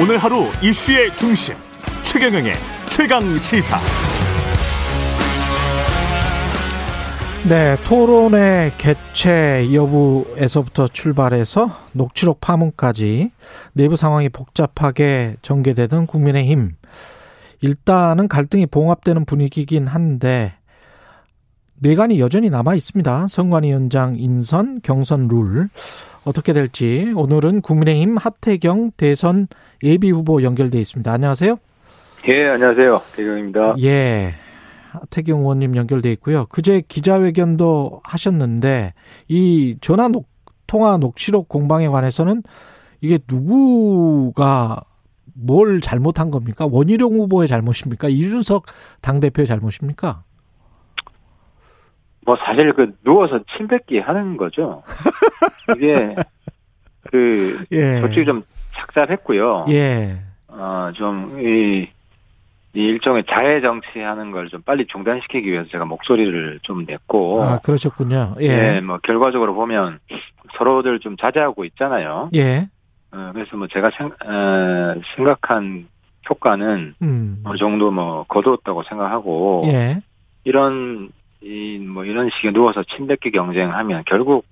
오늘 하루 이슈의 중심 최경영의 최강 시사. 네, 토론의 개최 여부에서부터 출발해서 녹취록 파문까지 내부 상황이 복잡하게 전개되던 국민의힘. 일단은 갈등이 봉합되는 분위기긴 한데 내관이 여전히 남아 있습니다. 선관위원장 인선, 경선 룰 어떻게 될지 오늘은 국민의힘 하태경 대선 예비 후보 연결돼 있습니다. 안녕하세요. 예, 안녕하세요. 대경입니다. 예. 하태경 의원님 연결돼 있고요. 그제 기자회견도 하셨는데 이 전화 녹, 통화 녹취록 공방에 관해서는 이게 누구가 뭘 잘못한 겁니까? 원희룡 후보의 잘못입니까? 이준석 당대표의 잘못입니까? 뭐 사실 그 누워서 침 뱉기 하는 거죠. 이게 그 예. 솔직히 좀 착잡했고요. 예. 어좀이 이 일종의 자해 정치하는 걸 좀 빨리 중단시키기 위해서 제가 목소리를 좀 냈고 아, 그러셨군요. 예. 예, 뭐 결과적으로 보면 서로들 좀 자제하고 있잖아요. 예. 어, 그래서 뭐 제가 생, 어, 생각한 효과는 음. 어느 정도 뭐 거두었다고 생각하고 예. 이런 이 뭐 이런 식의 누워서 침뱉기 경쟁하면 결국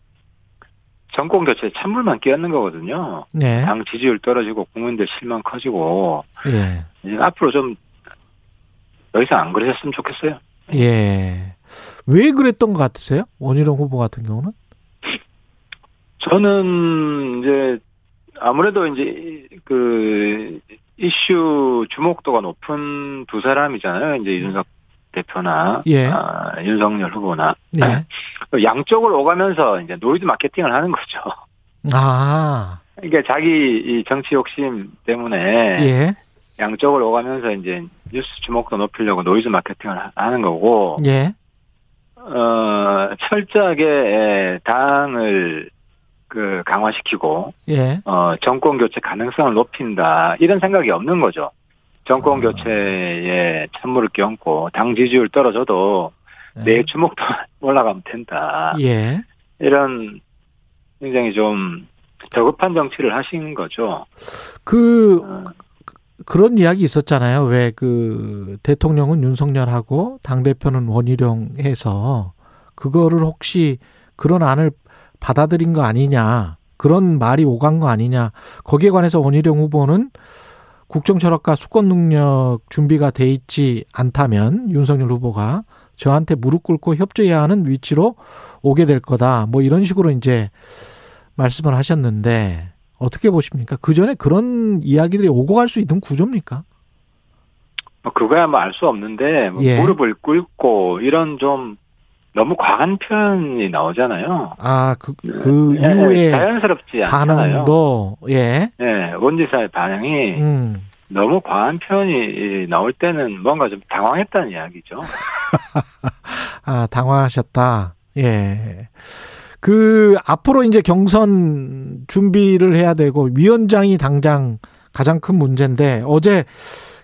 정권 교체에 찬물만 끼얹는 거거든요. 네. 당 지지율 떨어지고 국민들 실망 커지고 예. 이제 앞으로 좀 더 이상 안 그러셨으면 좋겠어요. 예. 왜 그랬던 것 같으세요? 원희룡 후보 같은 경우는? 저는 이제 아무래도 이제 그 이슈 주목도가 높은 두 사람이잖아요. 이제 이준석 대표나 예. 아, 윤석열 후보나 예. 양쪽으로 오가면서 이제 노이즈 마케팅을 하는 거죠. 아. 이게 자기 이 정치 욕심 때문에 예. 양쪽으로 오가면서 이제 뉴스 주목도 높이려고 노이즈 마케팅을 하- 하는 거고 예. 어 철저하게 당을 그 강화시키고 예. 어 정권 교체 가능성을 높인다 이런 생각이 없는 거죠. 정권 아. 교체에 찬물을 끼얹고 당 지지율 떨어져도 내 주목도 올라가면 된다. 예. 이런 굉장히 좀 저급한 정치를 하신 거죠. 그 어, 그런 이야기 있었잖아요. 왜 그 대통령은 윤석열하고 당 대표는 원희룡 해서 그거를 혹시 그런 안을 받아들인 거 아니냐. 그런 말이 오간 거 아니냐. 거기에 관해서 원희룡 후보는 국정 철학과 수권 능력 준비가 돼 있지 않다면 윤석열 후보가 저한테 무릎 꿇고 협조해야 하는 위치로 오게 될 거다. 뭐 이런 식으로 이제 말씀을 하셨는데 어떻게 보십니까? 그 전에 그런 이야기들이 오고 갈 수 있는 구조입니까? 뭐 그거야 뭐 알 수 없는데 뭐 예. 무릎을 꿇고 이런 좀 너무 과한 표현이 나오잖아요. 아, 그, 그 예, 이후에 자연스럽지 않잖아요. 반응도, 예, 예, 원지사의 반응이 음, 너무 과한 표현이 나올 때는 뭔가 좀 당황했다는 이야기죠. 아, 당황하셨다. 예. 그, 앞으로 이제 경선 준비를 해야 되고, 위원장이 당장 가장 큰 문제인데, 어제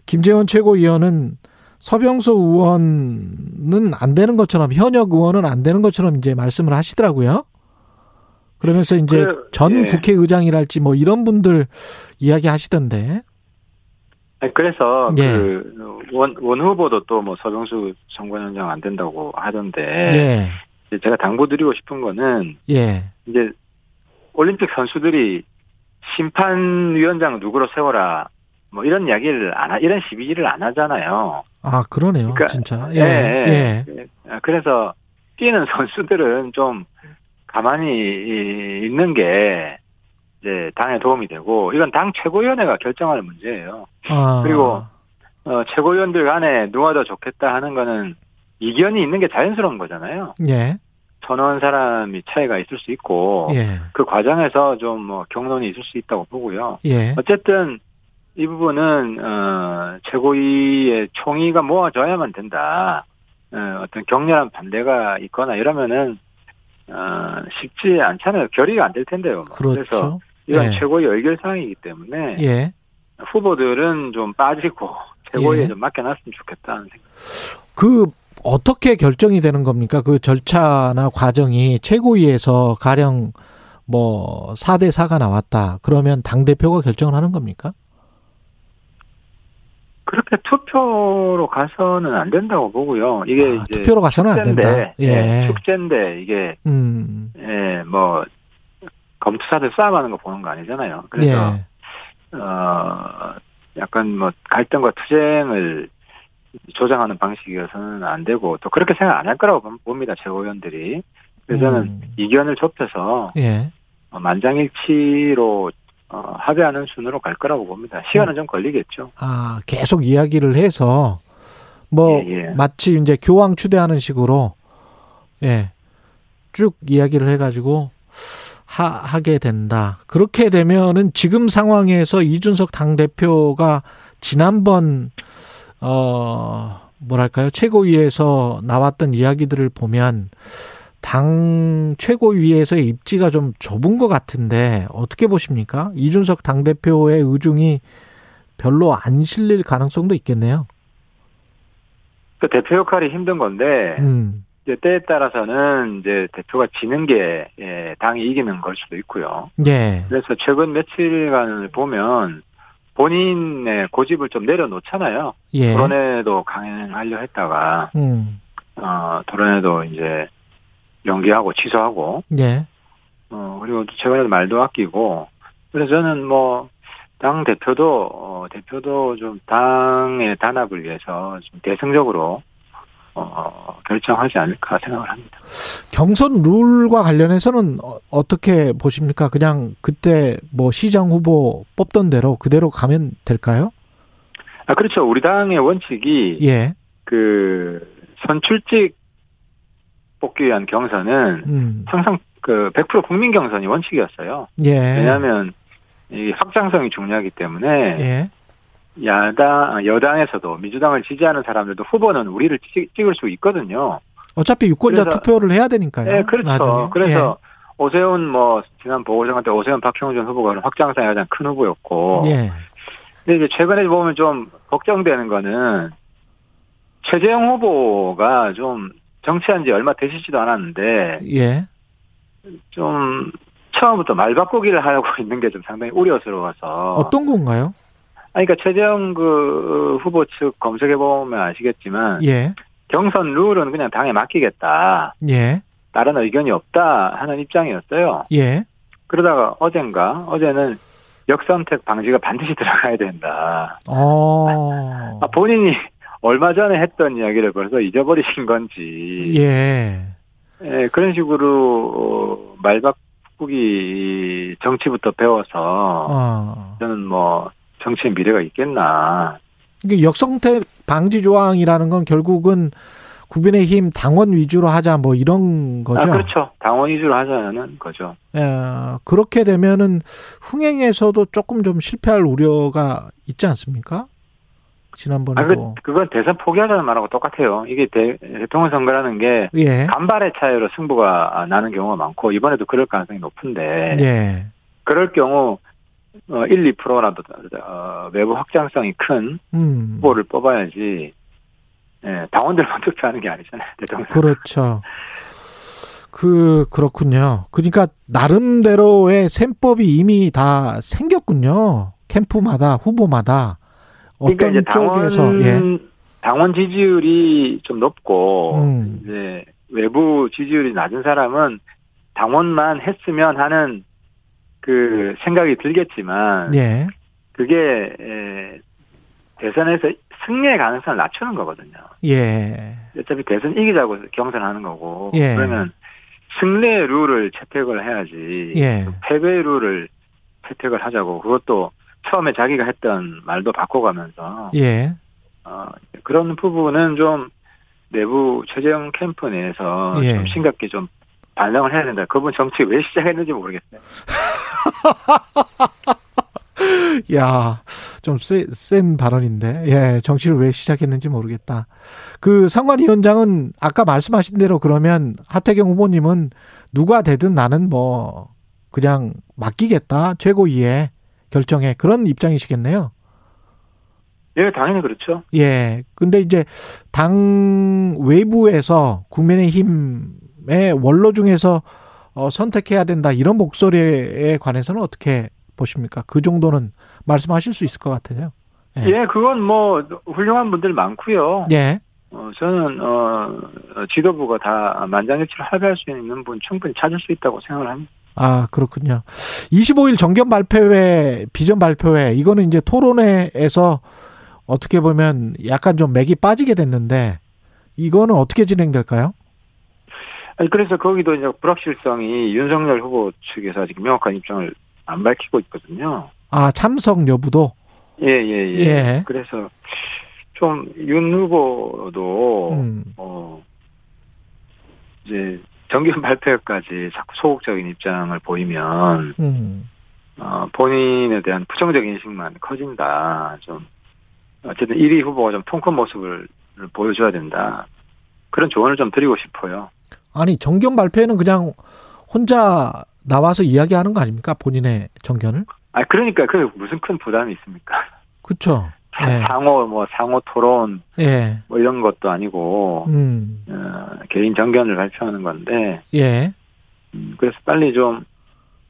김재원 최고위원은 서병수 의원은 안 되는 것처럼, 현역 의원은 안 되는 것처럼 이제 말씀을 하시더라고요. 그러면서 이제 그래, 전 예. 국회의장이랄지 뭐 이런 분들 이야기 하시던데, 그래서 예. 그원 원 후보도 또 뭐 서병수 선관위원장 안 된다고 하던데 예, 제가 당부드리고 싶은 거는 예, 이제 올림픽 선수들이 심판위원장 누구로 세워라 뭐 이런 이야기를 안 하, 이런 시비를 안 하잖아요. 아, 그러네요. 그러니까, 진짜. 예, 예, 예. 예. 그래서 뛰는 선수들은 좀 가만히 이- 있는 게 이제 당에 도움이 되고 이건 당 최고위원회가 결정할 문제예요. 아, 그리고 어, 최고위원들 간에 누가 더 좋겠다 하는 거는 이견이 있는 게 자연스러운 거잖아요. 예, 선호한 사람이 차이가 있을 수 있고 예, 그 과정에서 좀 뭐 경론이 있을 수 있다고 보고요. 예, 어쨌든 이 부분은 어, 최고위의 총의가 모아져야만 된다. 어, 어떤 격렬한 반대가 있거나 이러면은 어, 쉽지 않잖아요. 결의가 안 될 텐데요. 뭐. 래서 그렇죠. 이건 예. 최고의 의결 사항이기 때문에 예. 후보들은 좀 빠지고 최고위에 예. 좀 맡겨놨으면 좋겠다는 생각. 그 어떻게 결정이 되는 겁니까? 그 절차나 과정이 최고위에서 가령 뭐 4대 4가 나왔다. 그러면 당 대표가 결정을 하는 겁니까? 그렇게 투표로 가서는 안 된다고 보고요. 이게 아, 이제 투표로 가서는 안 된다. 예. 예. 축제인데 이게 음. 예, 뭐 검투사들 싸움하는 거 보는 거 아니잖아요. 그래서 예. 어 약간 뭐 갈등과 투쟁을 조장하는 방식이어서는 안 되고 또 그렇게 생각 안 할 거라고 봅니다 최고위원들이. 그래서 저는 음. 이견을 좁혀서 예. 어, 만장일치로 어, 합의하는 순으로 갈 거라고 봅니다. 시간은 좀 걸리겠죠. 아, 계속 이야기를 해서 뭐 예, 예. 마치 이제 교황 추대하는 식으로 예. 쭉 이야기를 해 가지고 하, 하게 된다. 그렇게 되면은 지금 상황에서 이준석 당 대표가 지난번 어 뭐랄까요? 최고위에서 나왔던 이야기들을 보면 당 최고위에서의 입지가 좀 좁은 것 같은데 어떻게 보십니까? 이준석 당 대표의 의중이 별로 안 실릴 가능성도 있겠네요. 그 대표 역할이 힘든 건데 음, 이제 때에 따라서는 이제 대표가 지는 게 예, 당이 이기는 걸 수도 있고요. 예, 그래서 최근 며칠간을 보면 본인의 고집을 좀 내려놓잖아요. 예, 토론회도 강행하려 했다가 음, 어 토론회도 이제 연기하고 취소하고 예, 어 그리고 또 최근에도 말도 아끼고 그래서 저는 뭐 당 대표도 어, 대표도 좀 당의 단합을 위해서 좀 대승적으로 어, 결정하지 않을까 생각을 합니다. 경선 룰과 관련해서는 어, 어떻게 보십니까? 그냥 그때 뭐 시장 후보 뽑던 대로 그대로 가면 될까요? 아 그렇죠. 우리 당의 원칙이 예, 그 선출직 뽑기 위한 경선은 음, 항상 그 100% 국민 경선이 원칙이었어요. 예, 왜냐하면 이 확장성이 중요하기 때문에 예, 야당 여당에서도 민주당을 지지하는 사람들도 후보는 우리를 찍, 찍을 수 있거든요. 어차피 유권자 그래서- 투표를 해야 되니까요. 네, 그렇죠. 나중에. 그래서 오세훈 뭐 지난 보궐선거 때 오세훈 박형준 후보가 확장성이 가장 큰 후보였고 예, 예, 근데 이제 최근에 보면 좀 걱정되는 거는 최재형 후보가 좀 정치한 지 얼마 되시지도 않았는데 예, 좀 처음부터 말 바꾸기를 하고 있는 게 좀 상당히 우려스러워서 어떤 건가요? 아니 그러니까 최재형 그 후보 측 검색해 보면 아시겠지만 예, 경선 룰은 그냥 당에 맡기겠다. 예, 다른 의견이 없다 하는 입장이었어요. 예, 그러다가 어젠가 어제는 역선택 방지가 반드시 들어가야 된다. 어, 아, 본인이 얼마 전에 했던 이야기를 벌써 잊어버리신 건지 예, 예, 그런 식으로 어, 말 바꾸기 정치부터 배워서 어. 저는 뭐 정치의 미래가 있겠나. 이게 역성택 방지 조항이라는 건 결국은 국민의힘 당원 위주로 하자 뭐 이런 거죠. 아, 그렇죠. 당원 위주로 하자는 거죠. 예, 그렇게 되면은 흥행에서도 조금 좀 실패할 우려가 있지 않습니까? 아, 그, 그건 대선 포기하자는 말하고 똑같아요. 이게 대, 대통령 선거라는 게 예, 간발의 차이로 승부가 나는 경우가 많고 이번에도 그럴 가능성이 높은데 예, 그럴 경우 어, 1, 2%라도 어, 외부 확장성이 큰 음, 후보를 뽑아야지 예, 당원들만 투표하는 게 아니잖아요. 대통령. 그렇죠. 그 그렇군요. 그러니까 나름대로의 셈법이 이미 다 생겼군요. 캠프마다 후보마다 그러니까 어떤 이제 당원 쪽에서 예, 당원 지지율이 좀 높고 음. 이제 외부 지지율이 낮은 사람은 당원만 했으면 하는 그 생각이 들겠지만 예, 그게 에, 대선에서 승리의 가능성을 낮추는 거거든요. 예, 어차피 대선 이기자고 경선하는 거고 예. 그러면 승리의 룰을 채택을 해야지 예. 패배의 룰을 채택을 하자고 그것도 처음에 자기가 했던 말도 바꿔가면서 예, 어, 그런 부분은 좀 내부 최재형 캠프 내에서 예. 좀 심각하게 좀 반성을 해야 된다. 그분 정치 왜 시작했는지 모르겠어요. 야, 좀센 발언인데. 예, 정치를 왜 시작했는지 모르겠다. 그 상관위원장은 아까 말씀하신 대로 그러면 하태경 후보님은 누가 되든 나는 뭐 그냥 맡기겠다. 최고위에 결정에 그런 입장이시겠네요. 예, 당연히 그렇죠. 예. 근데 이제 당 외부에서 국민의힘의 원로 중에서 어, 선택해야 된다 이런 목소리에 관해서는 어떻게 보십니까? 그 정도는 말씀하실 수 있을 것 같아요. 예. 예, 그건 뭐 훌륭한 분들 많고요. 예. 어, 저는 어, 어, 지도부가 다 만장일치로 합의할 수 있는 분 충분히 찾을 수 있다고 생각을 합니다. 아, 그렇군요. 25일 정견 발표회, 비전 발표회, 이거는 이제 토론회에서 어떻게 보면 약간 좀 맥이 빠지게 됐는데, 이거는 어떻게 진행될까요? 아니, 그래서 거기도 이제 불확실성이 윤석열 후보 측에서 아직 명확한 입장을 안 밝히고 있거든요. 아, 참석 여부도? 예, 예, 예. 예. 그래서 좀 윤 후보도 음, 어 이제 정견 발표까지 자꾸 소극적인 입장을 보이면 음, 어 본인에 대한 부정적 인식만 커진다. 좀 어쨌든 1위 후보가 좀 통 큰 모습을 보여줘야 된다. 그런 조언을 좀 드리고 싶어요. 아니, 정견 발표회는 그냥 혼자 나와서 이야기하는 거 아닙니까? 본인의 정견을? 아 그러니까 그 무슨 큰 부담이 있습니까? 그쵸. 예. 상호 뭐 상호 토론 예. 뭐 이런 것도 아니고 음, 어, 개인 정견을 발표하는 건데 예. 음, 그래서 빨리 좀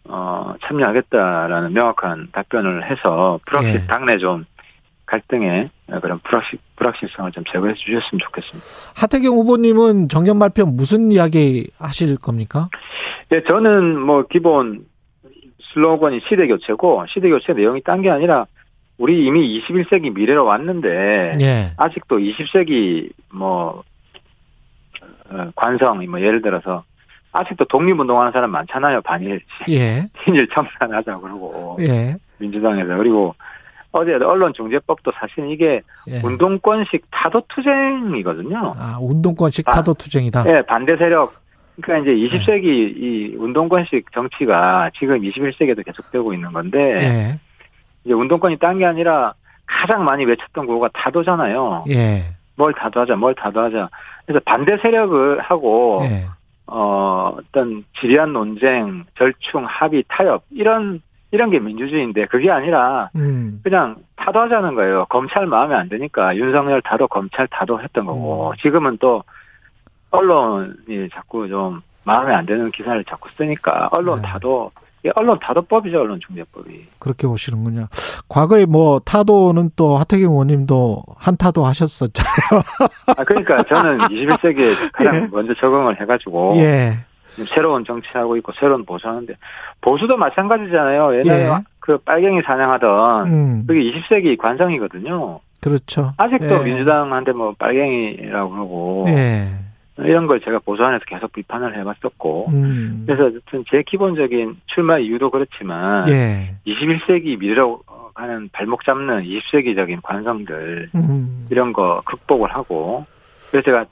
어, 참여하겠다라는 명확한 답변을 해서 불확실 예. 당내 좀 갈등의 그런 불확실 불확실성을 좀 제거해 주셨으면 좋겠습니다. 하태경 후보님은 정견 발표 무슨 이야기 하실 겁니까? 예, 저는 뭐 기본 슬로건이 시대 교체고 시대 교체 내용이 딴 게 아니라 우리 이미 21세기 미래로 왔는데 예. 아직도 20세기 뭐 어, 관성 뭐 예를 들어서 아직도 독립운동하는 사람 많잖아요 반일 예. 친일 청산하자 그러고 예. 민주당에서 그리고 어제 언론중재법도 사실 이게 예. 운동권식 타도투쟁이거든요. 아, 운동권식 아. 타도 투쟁이다. 예, 반대 세력. 그러니까 이제 20세기 이 운동권식 정치가 지금 21세기에도 계속되고 있는 건데 예. 이제 운동권이 딴 게 아니라 가장 많이 외쳤던 구호가 타도잖아요. 예. 뭘 타도하자, 뭘 타도하자. 그래서 반대 세력을 하고 예. 어 어떤 지리한 논쟁, 절충, 합의, 타협 이런 이런 게 민주주의인데 그게 아니라 음. 그냥 타도하자는 거예요. 검찰 마음에 안 드니까 윤석열 타도 검찰 타도 했던 거고 음. 지금은 또 언론이 자꾸 좀 마음에 안 드는 기사를 자꾸 쓰니까 언론 네. 타도 이게 언론 타도법이죠 언론 중재법이. 그렇게 보시는군요. 과거에 뭐 타도는 또 하태경 의원님도 한 타도 하셨었잖아요. 아 그러니까 저는 21세기에 가장 예. 먼저 적응을 해가지고 예. 새로운 정치하고 있고 새로운 보수하는데 보수도 마찬가지잖아요. 옛날에 예. 그 빨갱이 사냥하던 음. 그게 20세기 관성이거든요. 그렇죠. 아직도 예. 민주당한테 뭐 빨갱이라고 그러고 예. 이런 걸 제가 보수 안에서 계속 비판을 해봤었고 음. 그래서 어쨌든 제 기본적인 출마 이유도 그렇지만 예. 21세기 미래로 가는 발목 잡는 20세기적인 관성들 음. 이런 거 극복을 하고 그래서 제가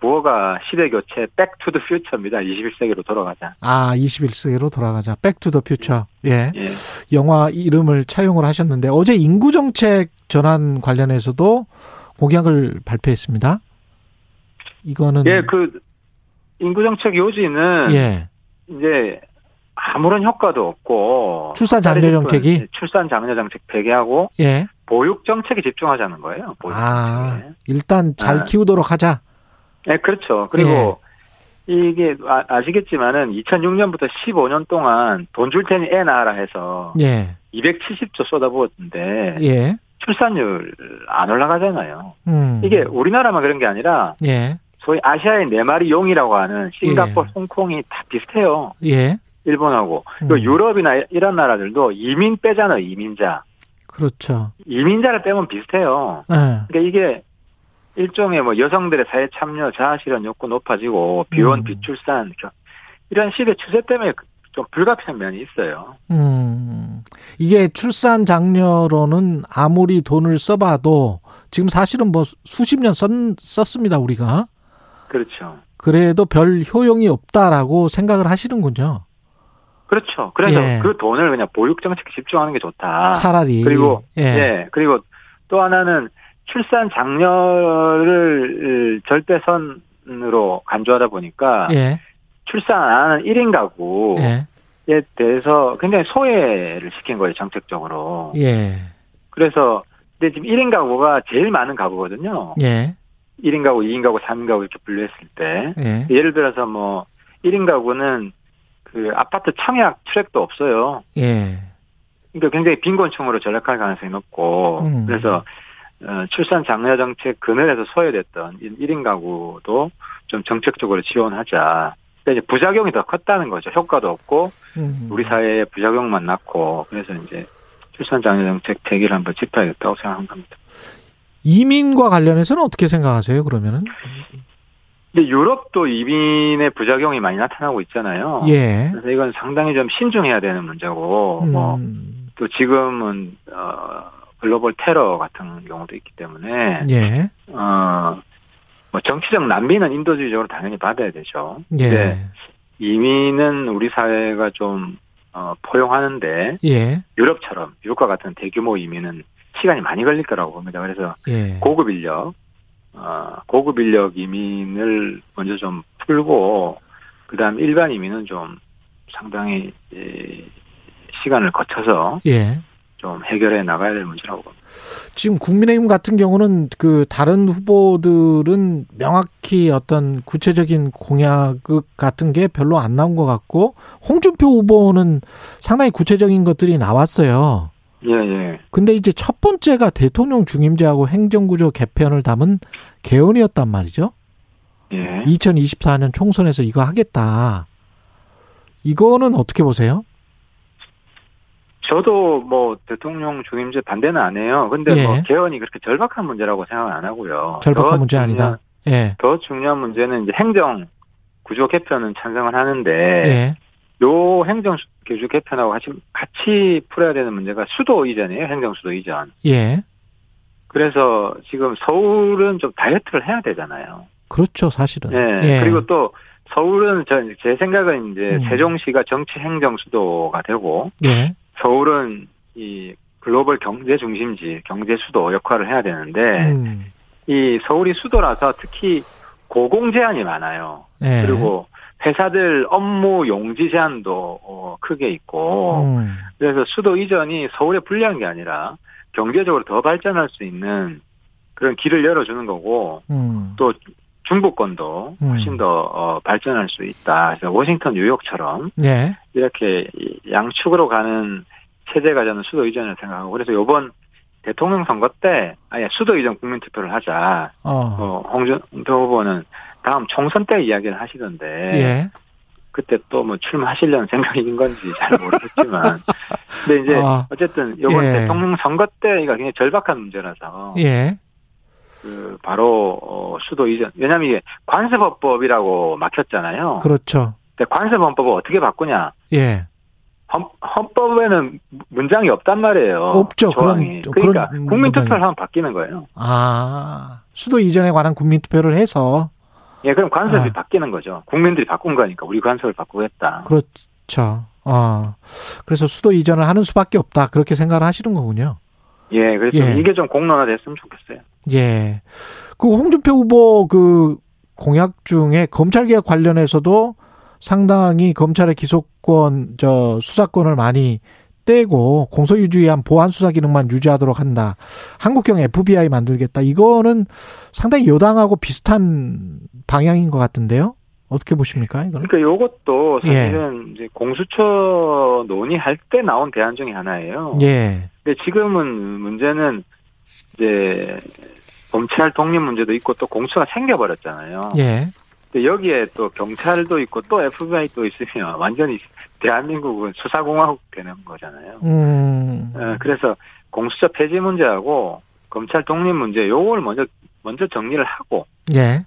구호가 시대 교체 Back to the Future입니다. 21세기로 돌아가자. 아, 21세기로 돌아가자. Back to the Future. 예. 예. 영화 이름을 차용을 하셨는데 어제 인구 정책 전환 관련해서도 공약을 발표했습니다. 이거는 예, 그 인구 정책 요지는 예. 이제 아무런 효과도 없고 출산 장려 정책이 출산 장려 정책 폐기하고 예. 보육 정책에 집중하자는 거예요. 보육 아, 정책에. 일단 잘 아. 키우도록 하자. 네, 그렇죠. 그리고 이게 아, 아시겠지만은 2006년부터 15년 동안 돈 줄 테니 애 낳아라 해서 예. 270조 쏟아부었는데 예. 출산율 안 올라가잖아요. 음. 이게 우리나라만 그런 게 아니라 예. 소위 아시아의 네 마리 용이라고 하는 싱가포르, 예. 홍콩이 다 비슷해요. 예. 일본하고. 음. 그 유럽이나 이런 나라들도 이민 빼잖아요, 이민자. 그렇죠. 이민자를 빼면 비슷해요. 예. 그러니까 이게 일종의 뭐 여성들의 사회 참여, 자아실현 욕구 높아지고 비혼, 음. 비출산 겨- 이런 시대 추세 때문에 좀 불가피한 면이 있어요. 음. 이게 출산 장려로는 아무리 돈을 써봐도 지금 사실은 뭐 수십 년 썼, 썼습니다, 우리가. 그렇죠. 그래도 별 효용이 없다라고 생각을 하시는군요. 그렇죠. 그래서 예. 그 돈을 그냥 보육 정책에 집중하는 게 좋다. 차라리. 그리고 예. 예. 그리고 또 하나는 출산 장려를 절대선으로 간주하다 보니까 예. 출산 안 하는 1인 가구에 예. 대해서 굉장히 소외를 시킨 거예요, 정책적으로. 예. 그래서 근데 지금 1인 가구가 제일 많은 가구거든요. 예. 1인 가구, 2인 가구, 3인 가구 이렇게 분류했을 때. 예. 예를 들어서 뭐 1인 가구는 그 아파트 청약 출액도 없어요. 예. 그러니까 굉장히 빈곤층으로 전락할 가능성이 높고 음. 그래서 어, 출산 장려 정책 그늘에서 소외됐던 1인 가구도 좀 정책적으로 지원하자. 근데 이제 부작용이 더 컸다는 거죠. 효과도 없고 음. 우리 사회에 부작용만 낳고 그래서 이제 출산 장려 정책 대기를 한번 짚어야겠다고 생각한 겁니다. 이민과 관련해서는 어떻게 생각하세요? 그러면은 근데 유럽도 이민의 부작용이 많이 나타나고 있잖아요. 예. 그래서 이건 상당히 좀 신중해야 되는 문제고 뭐 음. 또 지금은 어 글로벌 테러 같은 경우도 있기 때문에 예. 어 뭐 정치적 난민은 인도주의적으로 당연히 받아야 되죠. 예. 근데 이민은 우리 사회가 좀 어, 포용하는데 예. 유럽처럼 미국과 같은 대규모 이민은 시간이 많이 걸릴 거라고 봅니다. 그래서 예. 고급 인력, 어, 고급 인력 이민을 먼저 좀 풀고 그다음 일반 이민은 좀 상당히 이, 시간을 거쳐서 예. 좀 해결해 나가야 될 문제라고 봅니다. 지금 국민의힘 같은 경우는 그 다른 후보들은 명확히 어떤 구체적인 공약 같은 게 별로 안 나온 것 같고 홍준표 후보는 상당히 구체적인 것들이 나왔어요. 예, 예. 근데 이제 첫 번째가 대통령 중임제하고 행정구조 개편을 담은 개헌이었단 말이죠. 예. 2024년 총선에서 이거 하겠다. 이거는 어떻게 보세요? 저도 뭐 대통령 중임제 반대는 안 해요. 근데 예. 뭐 개헌이 그렇게 절박한 문제라고 생각 안 하고요. 절박한 더 문제 아니다. 예. 더 중요한 문제는 이제 행정 구조 개편은 찬성을 하는데 예. 요 행정 구조 개편하고 같이 같이 풀어야 되는 문제가 수도 이전이에요. 행정 수도 이전. 예. 그래서 지금 서울은 좀 다이어트를 해야 되잖아요. 그렇죠, 사실은. 네. 예. 그리고 또 서울은 저제 생각은 이제 음. 세종시가 정치 행정 수도가 되고 예. 서울은 이 글로벌 경제 중심지, 경제 수도 역할을 해야 되는데 음. 이 서울이 수도라서 특히 고공 제한이 많아요. 예. 그리고 회사들 업무 용지 제한도 어, 크게 있고 음. 그래서 수도 이전이 서울에 불리한 게 아니라 경제적으로 더 발전할 수 있는 그런 길을 열어주는 거고 음. 또 중부권도 음. 훨씬 더 어, 발전할 수 있다. 그래서 워싱턴, 뉴욕처럼 예. 이렇게 이 양축으로 가는 체제가 저는 수도 이전을 생각하고 그래서 이번 대통령 선거 때 아예 수도 이전 국민 투표를 하자. 어. 어, 홍준표 후보는 다음 총선 때 이야기를 하시던데 예. 그때 또 뭐 출마하시려는 생각인 건지 잘 모르겠지만 근데 이제 아. 어쨌든 이번 예. 대통령 선거 때 이거 굉장히 절박한 문제라서 예. 그 바로 어, 수도 이전 왜냐하면 이게 관세법법이라고 막혔잖아요. 그렇죠. 근데 관세법법을 어떻게 바꾸냐? 예. 헌, 헌법에는 문장이 없단 말이에요. 없죠. 조항이. 그런- 그러니까 그런 국민 문장이 투표를 하면 바뀌는 거예요. 아. 수도 이전에 관한 국민 투표를 해서 예, 그럼 관세법이 아. 바뀌는 거죠. 국민들이 바꾼 거니까 우리 관세를 바꾸겠다. 그렇죠. 어. 그래서 수도 이전을 하는 수밖에 없다. 그렇게 생각을 하시는 거군요. 예, 그래서 예. 이게 좀 공론화됐으면 좋겠어요. 예. 그 홍준표 후보 그 공약 중에 검찰 개혁 관련해서도 상당히 검찰의 기소권 저 수사권을 많이 떼고 공소유지한 보안 수사 기능만 유지하도록 한다. 한국형 FBI 만들겠다. 이거는 상당히 여당하고 비슷한 방향인 것 같은데요. 어떻게 보십니까? 이거는? 그러니까 요것도 예. 사실은 이제 공수처 논의할 때 나온 대안 중에 하나예요. 예. 근데 지금은 문제는 이제 검찰 독립 문제도 있고 또 공수처가 생겨버렸잖아요. 예. 근데 여기에 또 경찰도 있고 또 FBI도 있으면 완전히 대한민국은 수사공화국 되는 거잖아요. 음. 어, 그래서 공수처 폐지 문제하고 검찰 독립 문제 요걸 먼저 먼저 정리를 하고 예.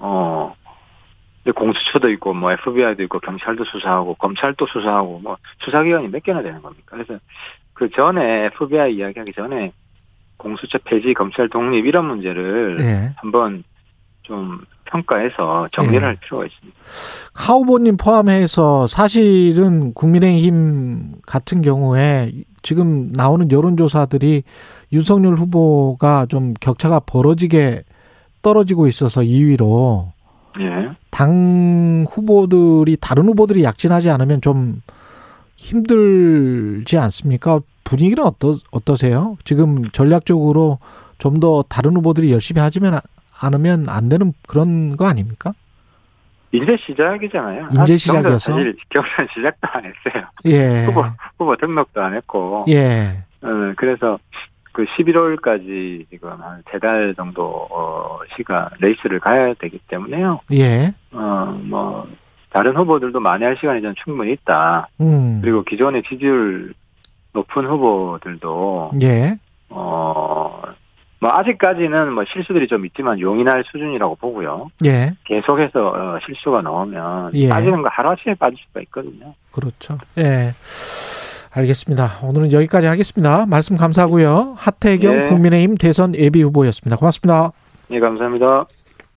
어 근데 공수처도 있고 뭐 FBI도 있고 경찰도 수사하고 검찰도 수사하고 뭐 수사기관이 몇 개나 되는 겁니까? 그래서 그 전에 FBI 이야기하기 전에 공수처 폐지 검찰 독립 이런 문제를 예. 한번 좀 평가해서 정리를 예. 할 필요가 있습니다. 하 후보님 포함해서 사실은 국민의힘 같은 경우에 지금 나오는 여론조사들이 윤석열 후보가 좀 격차가 벌어지게 떨어지고 있어서 2위로 예. 당 후보들이 다른 후보들이 약진하지 않으면 좀 힘들지 않습니까? 분위기는 어떠, 어떠세요? 지금 전략적으로 좀 더 다른 후보들이 열심히 하지면 않으면 안 되는 그런 거 아닙니까? 이제 시작이잖아요. 이제 아직 시작이어서? 사실 경선 시작도 안 했어요. 예. 후보 후보 등록도 안 했고, 예. 어, 그래서 그 11월까지 지금 한 세 달 정도 어, 시간 레이스를 가야 되기 때문에요. 예. 어, 뭐 다른 후보들도 만회할 시간이 좀 충분히 있다. 음. 그리고 기존의 지지율 높은 후보들도 예. 어, 뭐 아직까지는 뭐 실수들이 좀 있지만 용인할 수준이라고 보고요. 예. 계속해서 어, 실수가 나오면 예. 빠지는 거 하루아침에 빠질 수가 있거든요. 그렇죠. 예. 알겠습니다. 오늘은 여기까지 하겠습니다. 말씀 감사하고요. 하태경 예. 국민의힘 대선 예비 후보였습니다. 고맙습니다. 예, 감사합니다.